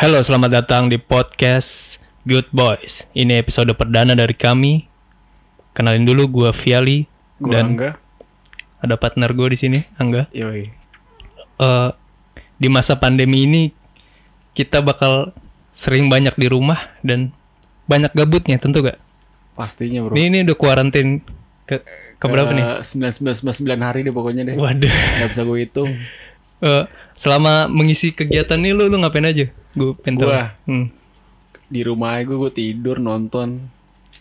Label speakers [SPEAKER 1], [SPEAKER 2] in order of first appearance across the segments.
[SPEAKER 1] Halo, selamat datang di podcast Good Boys. Ini episode perdana dari kami. Kenalin dulu gue Viali
[SPEAKER 2] Gue
[SPEAKER 1] dan
[SPEAKER 2] Angga.
[SPEAKER 1] ada partner gue di sini, Angga.
[SPEAKER 2] Yoi.
[SPEAKER 1] Eh, di masa pandemi ini kita bakal sering banyak di rumah dan banyak gabutnya, tentu gak?
[SPEAKER 2] Pastinya bro.
[SPEAKER 1] Ini ini udah kuarantin ke ke berapa nih?
[SPEAKER 2] Sembilan sembilan sembilan sembilan hari deh pokoknya deh.
[SPEAKER 1] Waduh.
[SPEAKER 2] Gak bisa gue hitung.
[SPEAKER 1] Eh, selama mengisi kegiatan ini lu lu ngapain aja? Gue pengen.
[SPEAKER 2] Gua?
[SPEAKER 1] Hmm.
[SPEAKER 2] Di rumah aja gue, tidur nonton.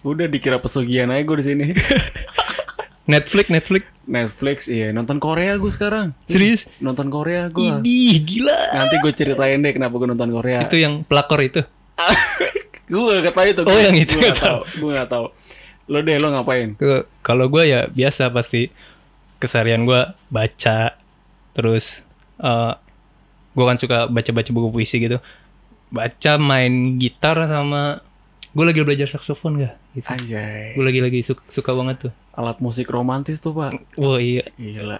[SPEAKER 2] Udah dikira pesugihan aja gue di sini.
[SPEAKER 1] Netflix, Netflix.
[SPEAKER 2] Netflix, iya nonton Korea gue sekarang.
[SPEAKER 1] Serius?
[SPEAKER 2] Nonton Korea gue.
[SPEAKER 1] Idih, gila.
[SPEAKER 2] Nanti gue ceritain deh kenapa gue nonton Korea.
[SPEAKER 1] Itu yang pelakor itu.
[SPEAKER 2] gue gak tau itu.
[SPEAKER 1] Oh, yang itu
[SPEAKER 2] Gue gak tau. Gue gak tau. Lo deh lo ngapain?
[SPEAKER 1] Kalau gue ya biasa pasti keseharian gue baca, terus eh gue kan suka baca-baca buku puisi gitu, baca, main gitar sama gue lagi belajar saksofon gak? Gitu.
[SPEAKER 2] Anjay.
[SPEAKER 1] Gue lagi lagi suka, suka banget tuh.
[SPEAKER 2] Alat musik romantis tuh pak.
[SPEAKER 1] Wah iya,
[SPEAKER 2] Gila.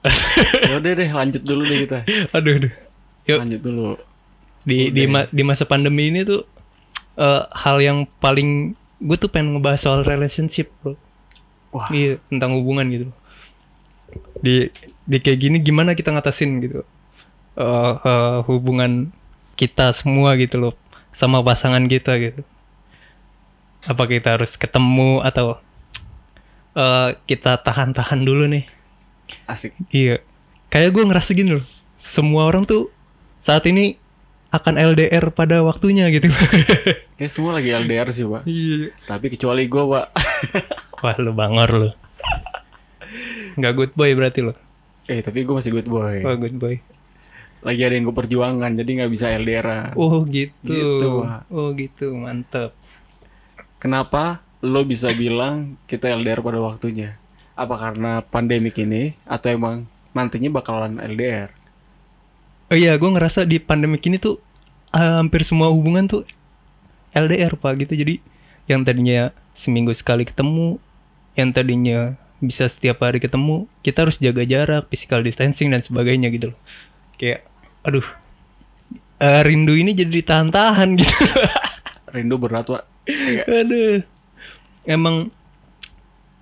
[SPEAKER 2] Yaudah deh lanjut dulu deh kita.
[SPEAKER 1] aduh, aduh. Yuk
[SPEAKER 2] Lanjut dulu.
[SPEAKER 1] di di, ma- di masa pandemi ini tuh eh, hal yang paling gue tuh pengen ngebahas soal relationship bro.
[SPEAKER 2] Wah.
[SPEAKER 1] Iya tentang hubungan gitu. Di di kayak gini gimana kita ngatasin gitu Eh, eh, hubungan kita semua gitu loh sama pasangan kita gitu. Apa kita harus ketemu atau eh, kita tahan-tahan dulu nih?
[SPEAKER 2] Asik.
[SPEAKER 1] Iya. Kayak gue ngerasa gini loh. Semua orang tuh saat ini akan LDR pada waktunya gitu.
[SPEAKER 2] Kayak semua lagi LDR sih pak.
[SPEAKER 1] iya.
[SPEAKER 2] Tapi kecuali gue pak.
[SPEAKER 1] Wah lu bangor lu. Nggak good boy berarti lo.
[SPEAKER 2] Eh tapi gue masih good boy.
[SPEAKER 1] Wah good boy.
[SPEAKER 2] Lagi ada yang gue perjuangan jadi nggak bisa LDR.
[SPEAKER 1] Oh gitu.
[SPEAKER 2] Gitu,
[SPEAKER 1] oh gitu, mantep.
[SPEAKER 2] Kenapa lo bisa bilang kita LDR pada waktunya? Apa karena pandemik ini atau emang nantinya bakalan LDR?
[SPEAKER 1] Oh iya, gue ngerasa di pandemi ini tuh ah, hampir semua hubungan tuh LDR pak gitu. Jadi yang tadinya seminggu sekali ketemu, yang tadinya bisa setiap hari ketemu, kita harus jaga jarak, physical distancing dan sebagainya gitu loh. Kayak, aduh, eh, rindu ini jadi ditahan-tahan gitu.
[SPEAKER 2] Rindu berat pak. Iya.
[SPEAKER 1] Aduh. Emang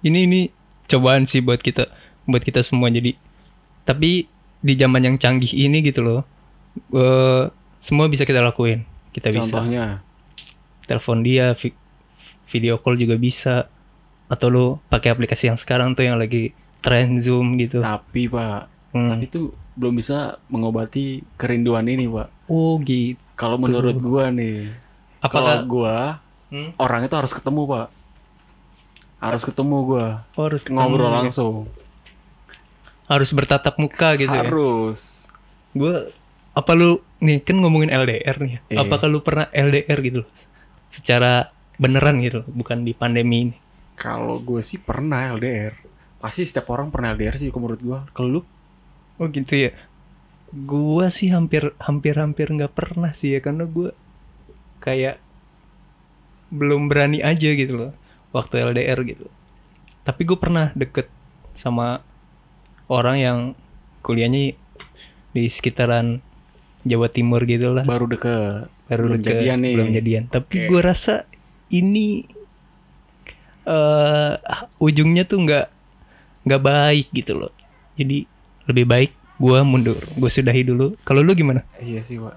[SPEAKER 1] ini ini cobaan sih buat kita buat kita semua jadi tapi di zaman yang canggih ini gitu loh. eh, semua bisa kita lakuin. Kita bisa
[SPEAKER 2] Contohnya.
[SPEAKER 1] telepon dia, vi- video call juga bisa atau lo pakai aplikasi yang sekarang tuh yang lagi tren Zoom gitu.
[SPEAKER 2] Tapi pak.
[SPEAKER 1] Hmm.
[SPEAKER 2] Tapi itu belum bisa mengobati kerinduan ini pak.
[SPEAKER 1] Oh gitu.
[SPEAKER 2] Kalau menurut gue nih.
[SPEAKER 1] Apakah
[SPEAKER 2] Kalau gue
[SPEAKER 1] Hmm?
[SPEAKER 2] orang itu harus ketemu pak. Harus ketemu gue.
[SPEAKER 1] Oh, harus ketemu
[SPEAKER 2] Ngobrol
[SPEAKER 1] ya?
[SPEAKER 2] langsung.
[SPEAKER 1] Harus bertatap muka gitu ya.
[SPEAKER 2] harus.
[SPEAKER 1] gue apa lu nih kan ngomongin LDR nih
[SPEAKER 2] Iya.
[SPEAKER 1] apakah lu pernah LDR gitu loh secara beneran gitu bukan di pandemi ini
[SPEAKER 2] Kalau gue sih pernah LDR. Pasti setiap orang pernah LDR sih menurut gue. Kalau lu?
[SPEAKER 1] oh gitu ya gue sih hampir hampir hampir nggak pernah sih ya karena gue kayak belum berani aja gitu loh waktu LDR gitu tapi gue pernah deket sama orang yang kuliahnya di sekitaran Jawa Timur gitu lah
[SPEAKER 2] Baru deket.
[SPEAKER 1] baru
[SPEAKER 2] Belum
[SPEAKER 1] deket,
[SPEAKER 2] jadian nih.
[SPEAKER 1] belum jadian tapi
[SPEAKER 2] Oke.
[SPEAKER 1] gue rasa ini eh ujungnya tuh nggak nggak baik gitu loh jadi lebih baik gue mundur gue sudahi dulu kalau lu gimana
[SPEAKER 2] Iya sih pak.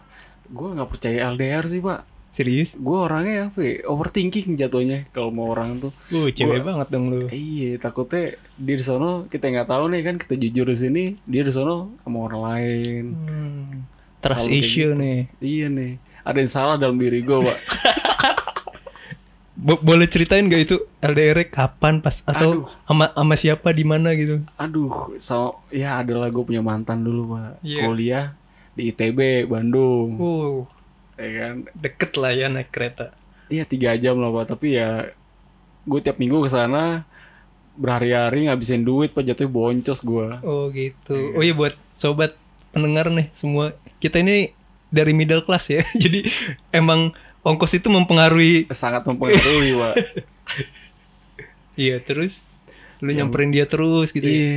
[SPEAKER 2] Gue nggak percaya LDR sih pak.
[SPEAKER 1] serius
[SPEAKER 2] Gue orangnya apa ya? Overthinking jatuhnya kalau mau orang tuh.
[SPEAKER 1] uh cewek
[SPEAKER 2] Gua-
[SPEAKER 1] banget dong lu
[SPEAKER 2] Iya takutnya dia di sono kita nggak tahu nih kan kita jujur di sini dia di sono sama orang lain.
[SPEAKER 1] hmm, trust
[SPEAKER 2] Selalu
[SPEAKER 1] issue
[SPEAKER 2] gitu.
[SPEAKER 1] nih
[SPEAKER 2] Iya nih. Ada yang salah dalam diri gue pak.
[SPEAKER 1] Bo- boleh ceritain gak itu LDR kapan pas atau sama sama siapa di mana gitu
[SPEAKER 2] Aduh, so ya adalah gue punya mantan dulu pak.
[SPEAKER 1] Iya.
[SPEAKER 2] Kuliah di ITB Bandung.
[SPEAKER 1] uh
[SPEAKER 2] Ya kan.
[SPEAKER 1] deket lah ya naik kereta
[SPEAKER 2] Iya tiga jam lah pak. Tapi ya gue tiap minggu ke sana berhari-hari ngabisin duit pak jatuhnya boncos gue.
[SPEAKER 1] Oh gitu. Oh iya buat sobat pendengar nih semua kita ini dari middle class ya. Jadi emang ongkos itu mempengaruhi.
[SPEAKER 2] Sangat mempengaruhi pak.
[SPEAKER 1] Iya terus lu
[SPEAKER 2] Yang-
[SPEAKER 1] nyamperin dia terus gitu. ya.
[SPEAKER 2] Iya.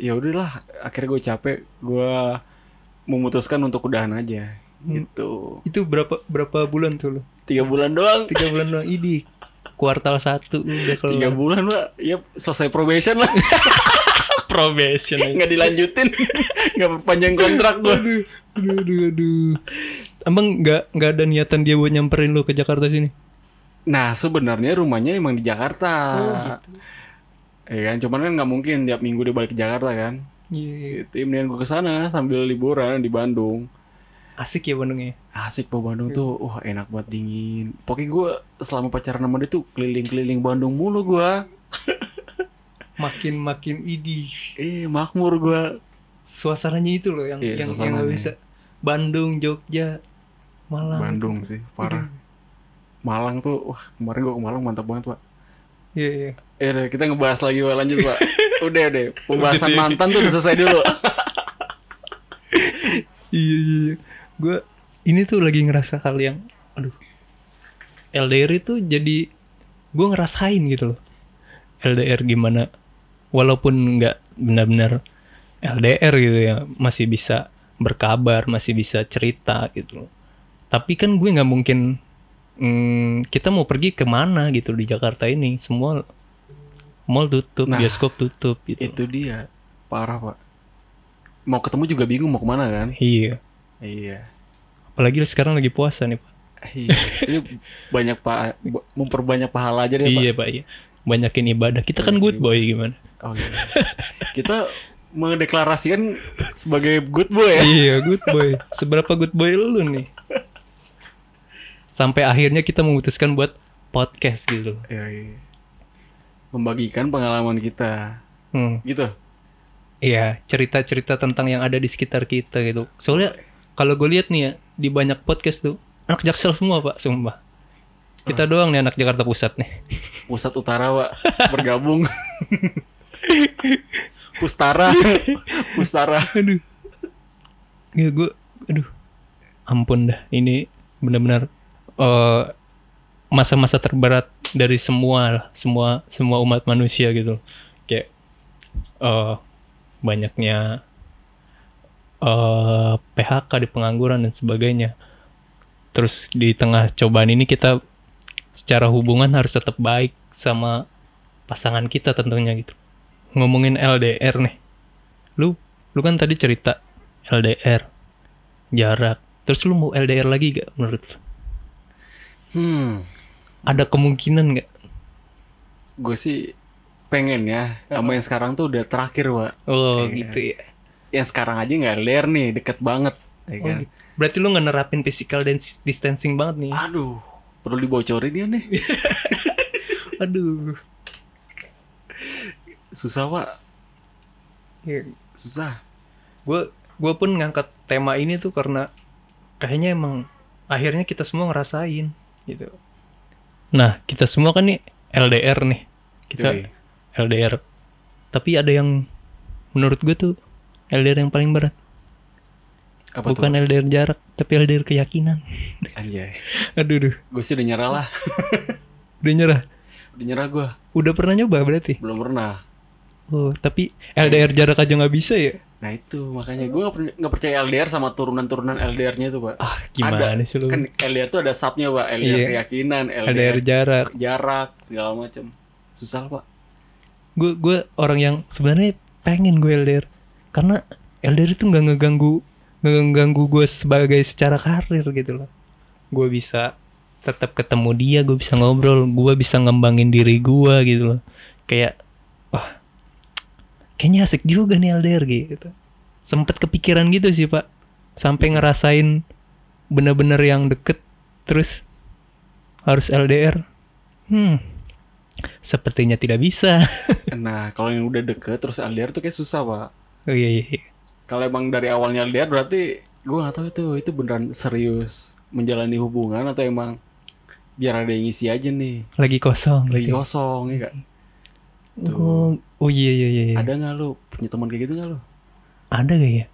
[SPEAKER 2] Ya udahlah. Akhirnya gue capek. Gue memutuskan untuk udahan aja. Gitu.
[SPEAKER 1] Itu berapa berapa bulan tuh lo?
[SPEAKER 2] Tiga bulan doang.
[SPEAKER 1] Tiga bulan doang. Idi. Kuartal satu udah keluar.
[SPEAKER 2] Tiga bulan pak. Ya selesai probation lah.
[SPEAKER 1] probation.
[SPEAKER 2] Nggak dilanjutin. Nggak perpanjang kontrak gua.
[SPEAKER 1] aduh, aduh, aduh, aduh. Emang nggak nggak ada niatan dia buat nyamperin lo ke Jakarta sini?
[SPEAKER 2] Nah sebenarnya rumahnya emang di Jakarta.
[SPEAKER 1] Oh, gitu.
[SPEAKER 2] Ya kan, cuman kan nggak mungkin tiap minggu dia balik ke Jakarta kan.
[SPEAKER 1] Iya, iya.
[SPEAKER 2] Gitu, ya mendingan gue ke sana sambil liburan di Bandung.
[SPEAKER 1] Asik ya Bandungnya.
[SPEAKER 2] Asik po Bandung tuh, wah enak banget dingin. Pokoknya gue selama pacaran sama dia tuh keliling-keliling Bandung mulu gue.
[SPEAKER 1] Makin makin idi.
[SPEAKER 2] Eh makmur gue.
[SPEAKER 1] Suasananya itu loh yang
[SPEAKER 2] Iya,
[SPEAKER 1] yang yang
[SPEAKER 2] suasananya.
[SPEAKER 1] bisa. Bandung, Jogja, Malang.
[SPEAKER 2] Bandung sih, parah. Malang tuh, wah kemarin gue ke Malang mantap banget pak.
[SPEAKER 1] Iya, iya.
[SPEAKER 2] Eh deh, kita ngebahas lagi pak, lanjut pak. Udah deh, pembahasan
[SPEAKER 1] deh.
[SPEAKER 2] mantan tuh udah selesai dulu.
[SPEAKER 1] Iya, iya, iya. Gue ini tuh lagi ngerasa hal yang, aduh, LDR itu jadi gue ngerasain gitu loh. LDR gimana, walaupun nggak benar-benar LDR gitu ya, masih bisa berkabar, masih bisa cerita gitu loh. Tapi kan gue nggak mungkin hmm, kita mau pergi ke mana gitu di Jakarta ini, semua mall tutup,
[SPEAKER 2] Nah,
[SPEAKER 1] bioskop tutup gitu.
[SPEAKER 2] Itu dia, parah pak. Mau ketemu juga bingung mau ke mana kan?
[SPEAKER 1] Iya.
[SPEAKER 2] Iya.
[SPEAKER 1] Apalagi sekarang lagi puasa nih, Pak.
[SPEAKER 2] Iya, jadi banyak pak, memperbanyak pahala aja deh pak.
[SPEAKER 1] Iya pak iya. Banyakin ibadah. Kita kan good boy gimana?
[SPEAKER 2] Oh iya. Kita mendeklarasikan sebagai good boy ya.
[SPEAKER 1] iya good boy. Seberapa good boy lu nih? Sampai akhirnya kita memutuskan buat podcast gitu.
[SPEAKER 2] Iya, iya. Membagikan pengalaman kita.
[SPEAKER 1] Hmm.
[SPEAKER 2] Gitu.
[SPEAKER 1] Iya cerita-cerita tentang yang ada di sekitar kita gitu. Soalnya kalau gue lihat nih ya di banyak podcast tuh anak jaksel semua pak, sumpah. Kita doang nih anak Jakarta Pusat nih.
[SPEAKER 2] Pusat Utara, Pak. Bergabung. Pustara. Pustara.
[SPEAKER 1] aduh. Ya gue, aduh. Ampun dah, ini benar-benar eh, masa-masa terberat dari semua semua semua umat manusia gitu. Kayak eh, banyaknya eh PHK di pengangguran dan sebagainya. Terus di tengah cobaan ini kita secara hubungan harus tetap baik sama pasangan kita tentunya gitu. Ngomongin LDR nih. Lu lu kan tadi cerita LDR jarak. Terus lu mau LDR lagi gak menurut lu?
[SPEAKER 2] Hmm.
[SPEAKER 1] Ada kemungkinan gak?
[SPEAKER 2] Gue sih pengen ya. Sama yang sekarang tuh udah terakhir, Pak.
[SPEAKER 1] Oh
[SPEAKER 2] Iya.
[SPEAKER 1] gitu ya.
[SPEAKER 2] Yang sekarang aja nggak LDR nih, deket banget. Ya
[SPEAKER 1] Oh,
[SPEAKER 2] kan?
[SPEAKER 1] gitu. Berarti lu gak nerapin physical dan- distancing banget nih.
[SPEAKER 2] Aduh, perlu dibocorin ya nih.
[SPEAKER 1] Aduh.
[SPEAKER 2] Susah, Pak.
[SPEAKER 1] Ya,
[SPEAKER 2] Susah.
[SPEAKER 1] gue gue pun ngangkat tema ini tuh karena kayaknya emang akhirnya kita semua ngerasain gitu. Nah kita semua kan nih LDR nih kita
[SPEAKER 2] Yoi.
[SPEAKER 1] LDR. Tapi ada yang menurut gue tuh LDR yang paling berat.
[SPEAKER 2] Apa
[SPEAKER 1] Bukan
[SPEAKER 2] tuh?
[SPEAKER 1] LDR jarak tapi LDR keyakinan.
[SPEAKER 2] Anjay.
[SPEAKER 1] Aduh, aduh,
[SPEAKER 2] Gue sih udah nyerah lah.
[SPEAKER 1] udah nyerah.
[SPEAKER 2] Udah nyerah gue.
[SPEAKER 1] Udah pernah nyoba berarti?
[SPEAKER 2] Belum pernah.
[SPEAKER 1] Oh tapi LDR jarak aja nggak bisa ya?
[SPEAKER 2] Nah itu makanya gue gak, nggak percaya LDR sama turunan-turunan LDR-nya tuh pak.
[SPEAKER 1] Ah gimana
[SPEAKER 2] ada.
[SPEAKER 1] sih lu?
[SPEAKER 2] Kan LDR tuh ada subnya pak. LDR
[SPEAKER 1] Iya.
[SPEAKER 2] keyakinan, LDR,
[SPEAKER 1] LDR jarak.
[SPEAKER 2] jarak segala macam. Susah pak.
[SPEAKER 1] gue gue orang yang sebenarnya pengen gue LDR karena LDR itu nggak ngeganggu nggak ngeganggu gue sebagai secara karir gitu loh gue bisa tetap ketemu dia gue bisa ngobrol gue bisa ngembangin diri gue gitu loh kayak kayaknya asik juga nih LDR gitu sempet kepikiran gitu sih pak sampai ngerasain bener-bener yang deket terus harus LDR hmm sepertinya tidak bisa
[SPEAKER 2] Nah kalau yang udah deket terus LDR tuh kayak susah pak.
[SPEAKER 1] Oh iya iya. iya.
[SPEAKER 2] Kalau emang dari awalnya LDR berarti gue gak tahu itu itu beneran serius menjalani hubungan atau emang biar ada yang ngisi aja nih
[SPEAKER 1] Lagi kosong.
[SPEAKER 2] lagi
[SPEAKER 1] gitu.
[SPEAKER 2] kosong ya gak?
[SPEAKER 1] Oh, oh iya iya iya. Ada,
[SPEAKER 2] nggak lu punya teman kayak gitu nggak lu?
[SPEAKER 1] ada gak ya?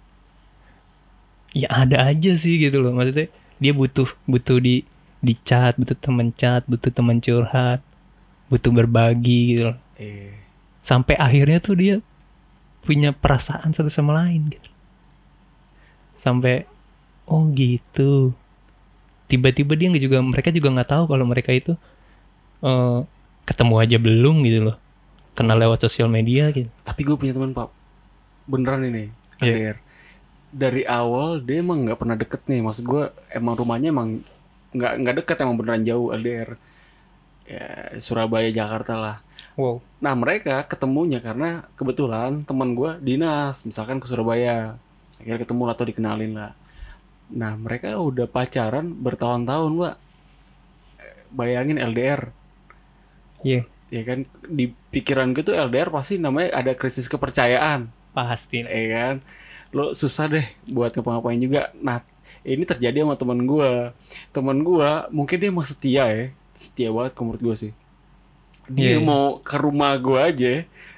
[SPEAKER 1] Ya ada aja sih gitu loh. Maksudnya dia butuh butuh di di chat, butuh teman chat, butuh teman curhat, butuh berbagi gitu loh.
[SPEAKER 2] Eh
[SPEAKER 1] Sampai akhirnya tuh dia punya perasaan satu sama lain gitu. Sampai oh gitu tiba-tiba dia nggak juga mereka juga nggak tahu kalau mereka itu eh, ketemu aja belum gitu loh kenal lewat sosial media gitu
[SPEAKER 2] Tapi gue punya teman pak, beneran ini
[SPEAKER 1] Iya.
[SPEAKER 2] LDR. Dari awal dia emang nggak pernah deket nih, maksud gue emang rumahnya emang nggak nggak deket emang beneran jauh LDR. Ya Surabaya Jakarta lah.
[SPEAKER 1] wow
[SPEAKER 2] Nah mereka ketemunya karena kebetulan teman gue dinas, misalkan ke Surabaya, akhirnya ketemu lah atau dikenalin lah. Nah mereka udah pacaran bertahun-tahun, Mbak. Eh, Bayangin LDR,
[SPEAKER 1] iya
[SPEAKER 2] ya kan? Di pikiran gue tuh LDR pasti namanya ada krisis kepercayaan,
[SPEAKER 1] pasti
[SPEAKER 2] ya kan? Lo susah deh buat ngapa-ngapain juga. Nah ini terjadi sama teman gue. Teman gue mungkin dia emang setia ya, setia banget kalau menurut gue sih. Dia
[SPEAKER 1] Iya, iya.
[SPEAKER 2] mau ke rumah gue aja,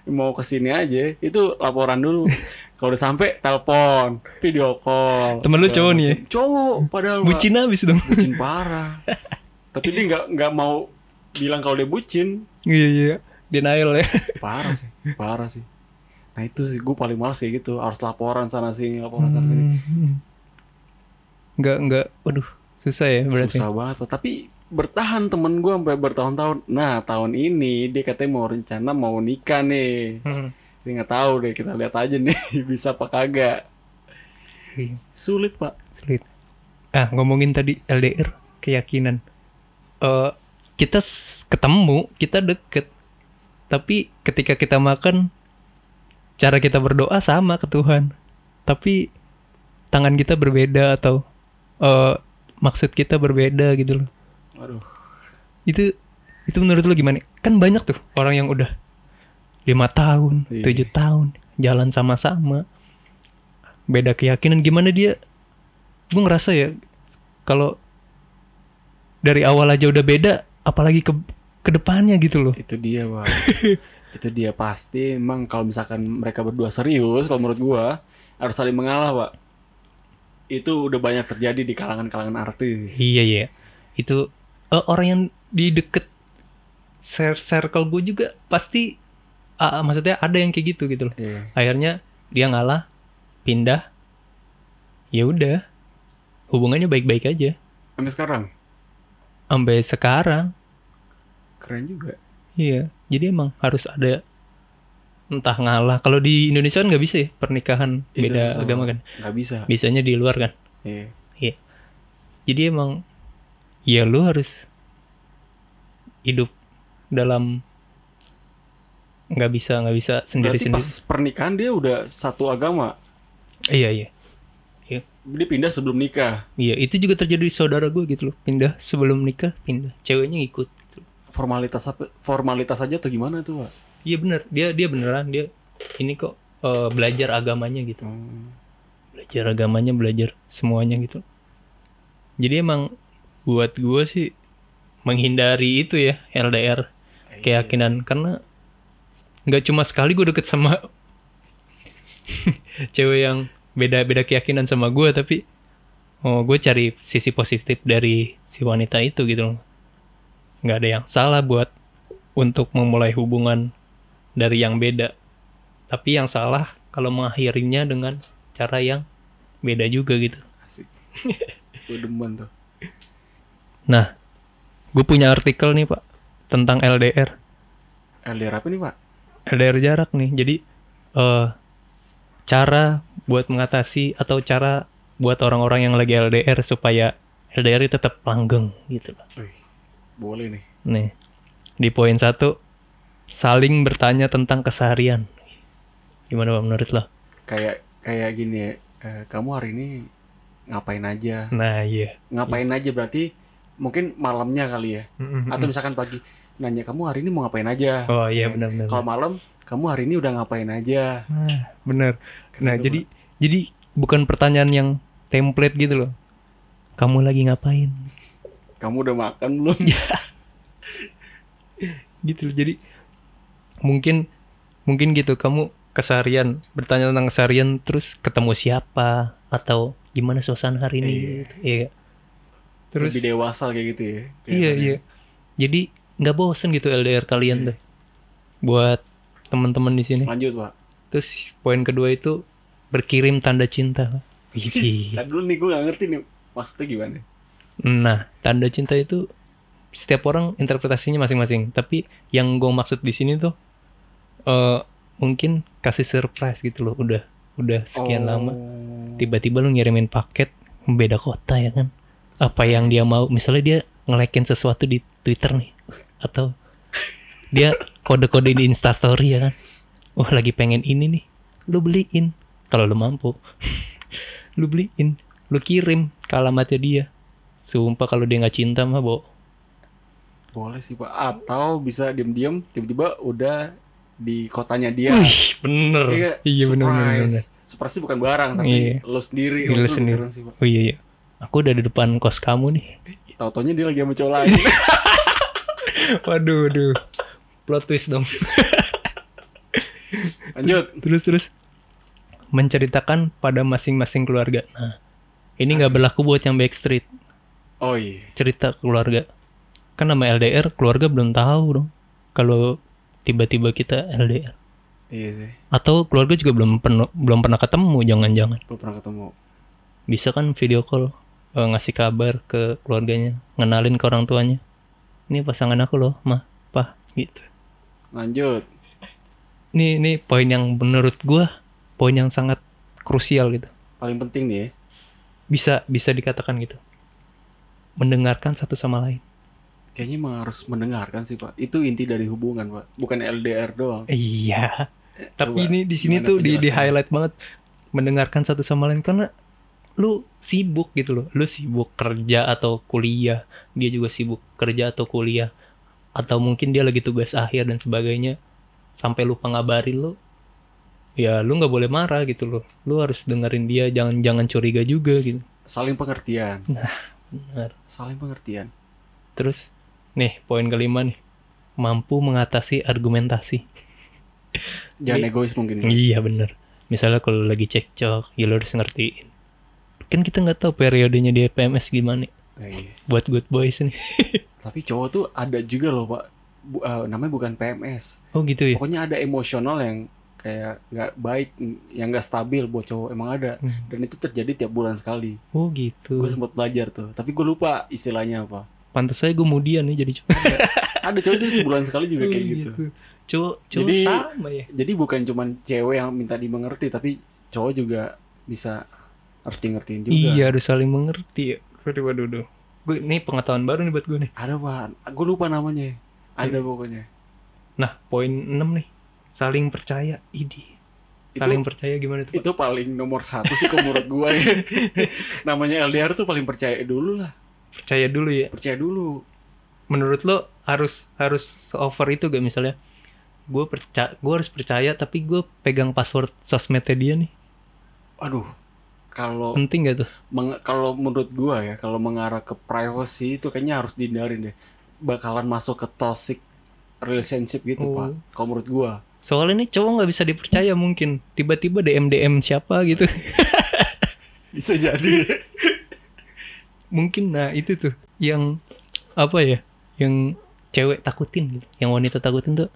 [SPEAKER 2] mau ke sini aja, itu laporan dulu. Kalau udah sampai telepon, video call.
[SPEAKER 1] Temen lu cowok nih ya?
[SPEAKER 2] Cowok, padahal
[SPEAKER 1] bucin abis dong
[SPEAKER 2] bucin parah. Tapi dia nggak nggak mau bilang kalau dia bucin,
[SPEAKER 1] iya iya denial ya
[SPEAKER 2] parah sih, parah sih. Nah itu sih gue paling males kayak gitu, harus laporan sana sini, laporan sana sini.
[SPEAKER 1] Hmm. nggak nggak waduh susah ya berarti
[SPEAKER 2] Susah banget, tapi bertahan temen gue sampai bertahun-tahun. Nah tahun ini dia katanya mau rencana mau nikah nih.
[SPEAKER 1] Hmm.
[SPEAKER 2] Dia nggak tahu deh, kita lihat aja nih bisa apa kagak.
[SPEAKER 1] Iya,
[SPEAKER 2] Sulit pak.
[SPEAKER 1] sulit ah ngomongin tadi LDR keyakinan eh kita ketemu kita deket. Tapi ketika kita makan cara kita berdoa sama ke Tuhan. Tapi tangan kita berbeda atau eh maksud kita berbeda gitu loh.
[SPEAKER 2] Waduh.
[SPEAKER 1] itu itu menurut lu gimana? Kan banyak tuh orang yang udah lima tahun
[SPEAKER 2] Iya.
[SPEAKER 1] tujuh tahun jalan sama-sama. Beda keyakinan gimana dia? Gue ngerasa ya kalau dari awal aja udah beda apalagi ke ke depannya gitu loh
[SPEAKER 2] Itu dia, Pak. itu dia pasti emang kalau misalkan mereka berdua serius kalau menurut gua harus saling mengalah, Pak. Itu udah banyak terjadi di kalangan-kalangan artis.
[SPEAKER 1] iya iya itu eh, orang yang di deket cir- circle gue juga pasti ah, maksudnya ada yang kayak gitu gitu loh
[SPEAKER 2] Iya.
[SPEAKER 1] akhirnya dia ngalah pindah ya udah hubungannya baik-baik aja
[SPEAKER 2] Sampai sekarang
[SPEAKER 1] sampai sekarang
[SPEAKER 2] keren juga.
[SPEAKER 1] iya jadi emang harus ada entah ngalah kalau di Indonesia kan nggak bisa ya pernikahan
[SPEAKER 2] Itu
[SPEAKER 1] beda
[SPEAKER 2] susah
[SPEAKER 1] agama kan
[SPEAKER 2] Nggak bisa.
[SPEAKER 1] bisanya di luar kan
[SPEAKER 2] Iya.
[SPEAKER 1] jadi emang ya lu harus hidup dalam nggak bisa nggak bisa sendiri
[SPEAKER 2] Berarti
[SPEAKER 1] sendiri
[SPEAKER 2] pas pernikahan dia udah satu agama.
[SPEAKER 1] iya iya
[SPEAKER 2] Dia pindah sebelum nikah.
[SPEAKER 1] iya itu juga terjadi di saudara gue gitu loh pindah sebelum nikah pindah ceweknya ngikut gitu.
[SPEAKER 2] Formalitas apa? Formalitas aja atau gimana tuh, Pak?
[SPEAKER 1] Iya bener, dia dia beneran dia ini kok eh, belajar agamanya gitu,
[SPEAKER 2] Hmm.
[SPEAKER 1] belajar agamanya belajar semuanya gitu. Jadi emang buat gue sih menghindari itu ya LDR keyakinan karena nggak cuma sekali gue deket sama cewek yang beda beda keyakinan sama gue tapi oh gue cari sisi positif dari si wanita itu gitu loh nggak ada yang salah buat untuk memulai hubungan dari yang beda tapi yang salah kalau mengakhirinya dengan cara yang beda juga gitu
[SPEAKER 2] Asik. Gue demen tuh.
[SPEAKER 1] nah gue punya artikel nih pak tentang LDR
[SPEAKER 2] LDR apa nih, Pak?
[SPEAKER 1] LDR jarak nih. Jadi eh cara buat mengatasi atau cara buat orang-orang yang lagi LDR supaya LDR itu tetap langgeng gitu loh.
[SPEAKER 2] Boleh nih.
[SPEAKER 1] Nih. Di poin satu saling bertanya tentang keseharian. Gimana Pak menurut lo?
[SPEAKER 2] Kayak kayak gini ya. eh, kamu hari ini ngapain aja?
[SPEAKER 1] Nah, iya.
[SPEAKER 2] Ngapain aja berarti mungkin malamnya kali ya. Atau misalkan pagi nanya kamu hari ini mau ngapain aja?
[SPEAKER 1] Oh iya benar-benar.
[SPEAKER 2] Kalau malam kamu hari ini udah ngapain aja?
[SPEAKER 1] Nah, benar.
[SPEAKER 2] Keren
[SPEAKER 1] Nah,
[SPEAKER 2] tuh,
[SPEAKER 1] jadi jadi bukan pertanyaan yang template gitu loh. Kamu lagi ngapain?
[SPEAKER 2] Kamu udah makan belum?
[SPEAKER 1] gitu loh. jadi mungkin mungkin gitu kamu keseharian bertanya tentang keseharian terus ketemu siapa atau gimana suasana hari ini
[SPEAKER 2] Iya.
[SPEAKER 1] gitu. iya terus
[SPEAKER 2] Lebih dewasa kayak gitu ya.
[SPEAKER 1] iya iya jadi nggak bosen gitu LDR kalian
[SPEAKER 2] Iya.
[SPEAKER 1] tuh buat teman-teman di sini
[SPEAKER 2] Lanjut, Pak.
[SPEAKER 1] terus poin kedua itu berkirim tanda cinta.
[SPEAKER 2] Tadi dulu nih gue gak ngerti nih maksudnya gimana.
[SPEAKER 1] Nah, tanda cinta itu setiap orang interpretasinya masing-masing. Tapi yang gue maksud di sini tuh eh mungkin kasih surprise gitu loh. Udah udah sekian
[SPEAKER 2] Oh.
[SPEAKER 1] lama tiba-tiba lu ngirimin paket beda kota ya kan. Apa yang dia mau? Misalnya dia ngelekin sesuatu di Twitter nih atau dia kode-kode di Instastory ya kan. Wah, lagi pengen ini nih. Lu beliin kalau lu mampu. lu beliin, lu kirim ke alamatnya dia. Sumpah kalau dia nggak cinta mah, Bo.
[SPEAKER 2] Boleh sih pak. Atau bisa diem-diem tiba-tiba udah di kotanya dia.
[SPEAKER 1] Wih, bener.
[SPEAKER 2] Iya,
[SPEAKER 1] Iya, bener, bener, bener.
[SPEAKER 2] surprise. Surprise sih bukan barang tapi
[SPEAKER 1] Iya.
[SPEAKER 2] lo sendiri.
[SPEAKER 1] Lo sendiri.
[SPEAKER 2] sih pak.
[SPEAKER 1] Oh iya, iya. Aku udah di depan kos kamu nih.
[SPEAKER 2] Tau-taunya dia lagi sama cowok lain.
[SPEAKER 1] Waduh, waduh. Plot twist dong.
[SPEAKER 2] Lanjut.
[SPEAKER 1] terus terus menceritakan pada masing-masing keluarga. Nah, ini nggak berlaku buat yang backstreet.
[SPEAKER 2] Oh iya.
[SPEAKER 1] Cerita keluarga. Kan nama LDR keluarga belum tahu dong. Kalau tiba-tiba kita LDR.
[SPEAKER 2] Iya sih.
[SPEAKER 1] Atau keluarga juga belum pernah belum pernah ketemu jangan-jangan.
[SPEAKER 2] Belum pernah ketemu.
[SPEAKER 1] Bisa kan video call eh, ngasih kabar ke keluarganya, ngenalin ke orang tuanya. Ini pasangan aku loh, mah, pah, gitu.
[SPEAKER 2] Lanjut.
[SPEAKER 1] Ini ini poin yang menurut gua poin yang sangat krusial gitu.
[SPEAKER 2] Paling penting nih ya.
[SPEAKER 1] Bisa bisa dikatakan gitu. Mendengarkan satu sama lain.
[SPEAKER 2] Kayaknya emang harus mendengarkan sih pak. Itu inti dari hubungan pak. Bukan LDR doang.
[SPEAKER 1] Iya. Tapi
[SPEAKER 2] Coba,
[SPEAKER 1] ini di sini tuh di, di highlight banget mendengarkan satu sama lain karena lu sibuk gitu loh. Lu sibuk kerja atau kuliah, dia juga sibuk kerja atau kuliah. Atau mungkin dia lagi tugas akhir dan sebagainya. Sampai lupa ngabarin lu. Ya lu nggak boleh marah gitu loh. Lu harus dengerin dia, jangan jangan curiga juga gitu.
[SPEAKER 2] Saling pengertian.
[SPEAKER 1] Benar.
[SPEAKER 2] Saling pengertian.
[SPEAKER 1] Terus nih poin kelima nih. Mampu mengatasi argumentasi.
[SPEAKER 2] Jangan egois mungkin.
[SPEAKER 1] Iya bener. Misalnya kalau lagi cekcok, ya lo harus ngertiin. Kan kita nggak tahu periodenya dia PMS gimana.
[SPEAKER 2] Eh, iya.
[SPEAKER 1] Buat good boys nih.
[SPEAKER 2] Tapi cowok tuh ada juga loh pak. Bu- eh, namanya bukan PMS.
[SPEAKER 1] Oh gitu ya.
[SPEAKER 2] Pokoknya ada emosional yang kayak nggak baik, yang nggak stabil buat cowok emang ada.
[SPEAKER 1] Hmm.
[SPEAKER 2] Dan itu terjadi tiap bulan sekali.
[SPEAKER 1] Oh gitu.
[SPEAKER 2] Gue sempat belajar tuh. Tapi gue lupa istilahnya apa.
[SPEAKER 1] Pantes saya gue mudian nih jadi cowok.
[SPEAKER 2] Ada cowok tuh sebulan sekali juga kayak
[SPEAKER 1] Oh,
[SPEAKER 2] gitu.
[SPEAKER 1] Cowok, cowok
[SPEAKER 2] Jadi-
[SPEAKER 1] sama ya.
[SPEAKER 2] Jadi bukan cuman cewek yang minta dimengerti, tapi cowok juga bisa harus ngertiin juga.
[SPEAKER 1] Iya harus saling mengerti ya. Waduh waduh waduh. Gue ini pengetahuan baru nih buat gue nih.
[SPEAKER 2] Ada pak, gue lupa namanya. Ada pokoknya.
[SPEAKER 1] Nah poin 6 nih. Saling percaya. Idi.
[SPEAKER 2] Itu-
[SPEAKER 1] Saling percaya gimana tuh? Pak?
[SPEAKER 2] Itu paling nomor satu sih kalau menurut gue ya. Namanya LDR tuh paling percaya dulu lah.
[SPEAKER 1] Percaya dulu ya.
[SPEAKER 2] Percaya dulu.
[SPEAKER 1] menurut lo harus harus over itu gak misalnya gue percaya gue harus percaya tapi gue pegang password sosmednya dia nih
[SPEAKER 2] Aduh, kalau
[SPEAKER 1] penting gak tuh
[SPEAKER 2] meng- kalau menurut gua ya, kalau mengarah ke privacy itu kayaknya harus dihindarin deh. Bakalan masuk ke toxic relationship gitu,
[SPEAKER 1] Oh.
[SPEAKER 2] Pak. Kalau menurut gua.
[SPEAKER 1] soalnya nih cowok nggak bisa dipercaya mungkin tiba-tiba dm dm siapa gitu
[SPEAKER 2] Bisa jadi.
[SPEAKER 1] mungkin nah itu tuh yang apa ya yang cewek takutin gitu yang wanita takutin tuh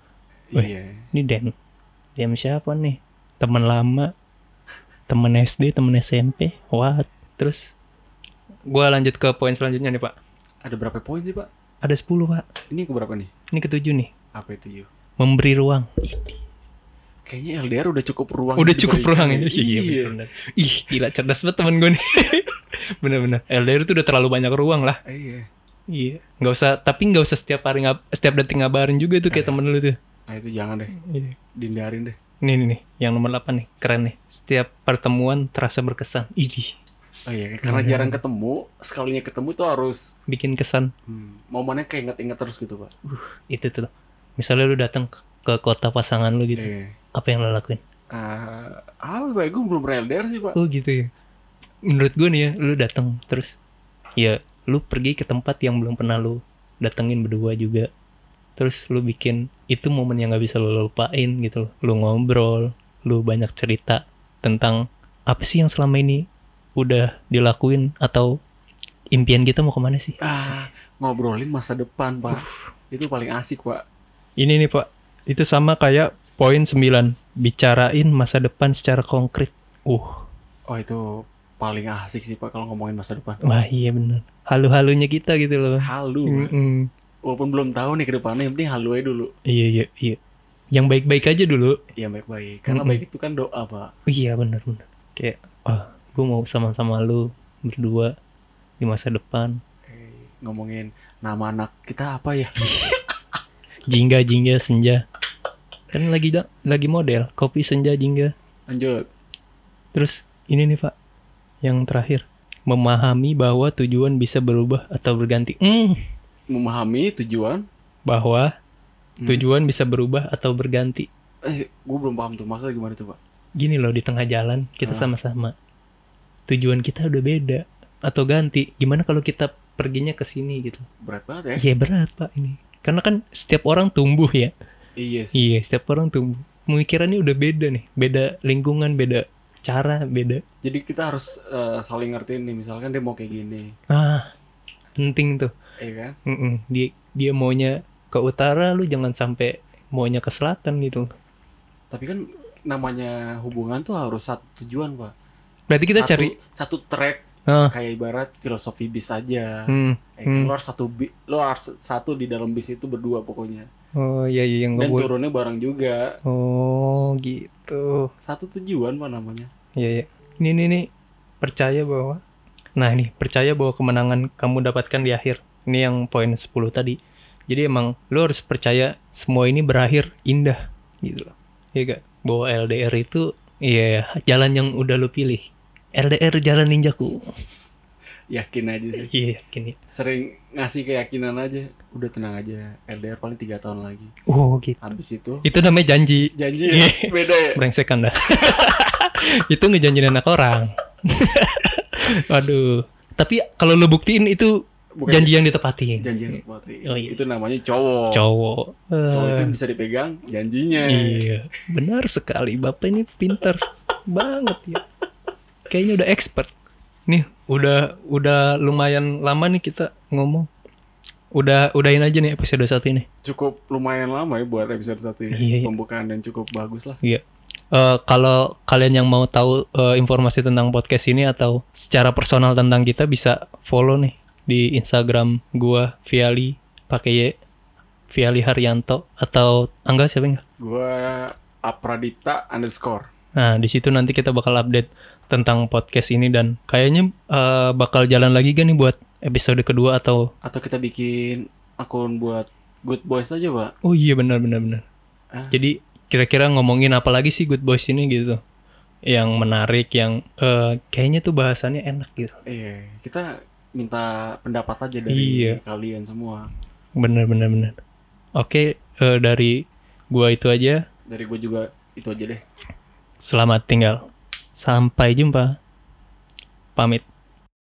[SPEAKER 2] iya.
[SPEAKER 1] ini DM DM siapa nih teman lama temen SD temen SMP what terus gua lanjut ke poin selanjutnya nih pak
[SPEAKER 2] Ada berapa poin sih, Pak?
[SPEAKER 1] ada 10 pak
[SPEAKER 2] Ini ke berapa nih?
[SPEAKER 1] ini ketujuh nih
[SPEAKER 2] Apa itu, Yu?
[SPEAKER 1] memberi ruang
[SPEAKER 2] Kayaknya LDR udah cukup ruang
[SPEAKER 1] udah cukup
[SPEAKER 2] diberikan
[SPEAKER 1] ruang ya
[SPEAKER 2] Iya.
[SPEAKER 1] bener. ih gila cerdas banget temen gue nih bener-bener LDR itu udah terlalu banyak ruang lah
[SPEAKER 2] Eh, iya.
[SPEAKER 1] iya nggak usah tapi nggak usah setiap hari ngab setiap detik ngabarin juga tuh kayak
[SPEAKER 2] Eh.
[SPEAKER 1] temen lu tuh
[SPEAKER 2] Nah, itu jangan deh.
[SPEAKER 1] Iya.
[SPEAKER 2] Dihindarin deh.
[SPEAKER 1] Nih nih nih, yang nomor 8 nih, keren nih. Setiap pertemuan terasa berkesan. Idih,
[SPEAKER 2] Oh iya, karena
[SPEAKER 1] Jangan.
[SPEAKER 2] jarang ketemu, sekalinya ketemu tuh harus
[SPEAKER 1] bikin kesan.
[SPEAKER 2] hmm, momennya kayak inget-inget terus gitu, Pak.
[SPEAKER 1] Itu tuh. Misalnya lu datang ke, kota pasangan lu gitu,
[SPEAKER 2] Iya.
[SPEAKER 1] apa yang lu lakuin?
[SPEAKER 2] Ah, apa Pak? Gue belum LDR sih, Pak.
[SPEAKER 1] Oh gitu ya. Menurut gue nih ya, lu datang terus ya lu pergi ke tempat yang belum pernah lu datengin berdua juga. Terus lu bikin itu momen yang nggak bisa lu lupain gitu loh. Lu ngobrol, lu banyak cerita tentang apa sih yang selama ini udah dilakuin atau impian kita mau ke mana sih?
[SPEAKER 2] Ah, ngobrolin masa depan, Pak. Itu paling asik, Pak.
[SPEAKER 1] Ini nih Pak, itu sama kayak poin 9, bicarain masa depan secara konkret. Uh,
[SPEAKER 2] Oh, itu paling asik sih pak kalau ngomongin masa depan.
[SPEAKER 1] Wah iya bener. Halu-halunya kita gitu loh.
[SPEAKER 2] Halu. Pak.
[SPEAKER 1] Mm-mm.
[SPEAKER 2] Walaupun belum tahu nih ke depannya, yang penting halu aja dulu.
[SPEAKER 1] Iya iya iya. Yang baik-baik aja dulu.
[SPEAKER 2] Iya baik-baik. Karena
[SPEAKER 1] Mm-mm.
[SPEAKER 2] baik itu kan doa pak.
[SPEAKER 1] Iya bener bener. Kayak wah gue mau sama-sama lu berdua di masa depan.
[SPEAKER 2] Eh, ngomongin nama anak kita apa ya?
[SPEAKER 1] Jingga jingga senja. Kan lagi da- lagi model kopi senja jingga.
[SPEAKER 2] Lanjut.
[SPEAKER 1] Terus ini nih pak, yang terakhir memahami bahwa tujuan bisa berubah atau berganti. Hmm,
[SPEAKER 2] Memahami tujuan.
[SPEAKER 1] bahwa
[SPEAKER 2] Hmm.
[SPEAKER 1] tujuan bisa berubah atau berganti.
[SPEAKER 2] Eh, gue belum paham tuh maksudnya gimana tuh pak?
[SPEAKER 1] Gini loh di tengah jalan kita
[SPEAKER 2] Ah.
[SPEAKER 1] sama-sama. Tujuan kita udah beda atau ganti. Gimana kalau kita perginya ke sini gitu?
[SPEAKER 2] Berat banget ya?
[SPEAKER 1] Iya berat pak ini. Karena kan setiap orang tumbuh ya.
[SPEAKER 2] Iya sih.
[SPEAKER 1] Iya setiap orang tumbuh. Pemikirannya udah beda nih. Beda lingkungan, beda cara, beda.
[SPEAKER 2] Jadi kita harus eh, saling ngertiin nih. Misalkan dia mau kayak gini,
[SPEAKER 1] Ah penting tuh.
[SPEAKER 2] Iya kan?
[SPEAKER 1] Mm-mm. Dia dia maunya ke utara, lu jangan sampai maunya ke selatan gitu.
[SPEAKER 2] Tapi kan namanya hubungan tuh harus satu tujuan pak.
[SPEAKER 1] Berarti kita
[SPEAKER 2] satu,
[SPEAKER 1] cari.
[SPEAKER 2] satu track
[SPEAKER 1] Ah,
[SPEAKER 2] kayak ibarat filosofi bis aja.
[SPEAKER 1] hmm.
[SPEAKER 2] Eh, kan
[SPEAKER 1] Hmm.
[SPEAKER 2] lo harus satu bi- lo harus satu di dalam bis itu berdua pokoknya.
[SPEAKER 1] Oh iya iya yang
[SPEAKER 2] Dan turunnya bareng juga.
[SPEAKER 1] Oh gitu.
[SPEAKER 2] Satu tujuan pak namanya.
[SPEAKER 1] Iya iya. Ini ini nih percaya bahwa. Nah ini percaya bahwa kemenangan kamu dapatkan di akhir. Ini yang poin 10 tadi. Jadi emang lu harus percaya semua ini berakhir indah gitu loh. Iya gak? Bahwa LDR itu iya jalan yang udah lu pilih. LDR jalan ninjaku.
[SPEAKER 2] Yakin aja sih.
[SPEAKER 1] Iya yakin ya.
[SPEAKER 2] Sering ngasih keyakinan aja. Udah tenang aja. LDR paling tiga tahun lagi.
[SPEAKER 1] Oh gitu.
[SPEAKER 2] Habis itu
[SPEAKER 1] Itu namanya janji.
[SPEAKER 2] janji ya? beda ya.
[SPEAKER 1] Brengsek anda. itu ngejanjiin anak orang. Waduh. Tapi kalau lu buktiin itu
[SPEAKER 2] Bukan
[SPEAKER 1] janji yang ditepatin.
[SPEAKER 2] janji yang ditepati.
[SPEAKER 1] Oh, iya.
[SPEAKER 2] Itu namanya cowok.
[SPEAKER 1] Cowok.
[SPEAKER 2] Cowok itu
[SPEAKER 1] Eh,
[SPEAKER 2] bisa dipegang janjinya.
[SPEAKER 1] iya. Benar sekali. Bapak ini pintar banget ya. Kayaknya udah expert. Nih, udah udah lumayan lama nih kita ngomong. Udah udahin aja nih episode satu ini.
[SPEAKER 2] Cukup lumayan lama ya buat episode satu ini.
[SPEAKER 1] Iya, iya.
[SPEAKER 2] Pembukaan dan cukup bagus lah.
[SPEAKER 1] Eh, kalau kalian yang mau tahu eh, informasi tentang podcast ini atau secara personal tentang kita bisa follow nih di Instagram gua Viali pakai Y Viali Haryanto atau Angga siapa enggak?
[SPEAKER 2] Gua Apradita underscore.
[SPEAKER 1] Nah, di situ nanti kita bakal update tentang podcast ini dan kayaknya eh, bakal jalan lagi kan nih buat episode kedua atau
[SPEAKER 2] Atau kita bikin akun buat Good Boys aja, Pak.
[SPEAKER 1] Oh iya benar benar benar.
[SPEAKER 2] Ah.
[SPEAKER 1] Jadi kira-kira ngomongin apa lagi sih Good Boys ini gitu? Yang menarik, yang eh, kayaknya tuh bahasannya enak gitu.
[SPEAKER 2] Iya, kita minta pendapat aja dari
[SPEAKER 1] Iya.
[SPEAKER 2] kalian semua.
[SPEAKER 1] Bener bener bener. Oke eh, dari gua itu aja.
[SPEAKER 2] Dari gue juga itu aja deh.
[SPEAKER 1] Selamat tinggal. Sampai jumpa. Pamit.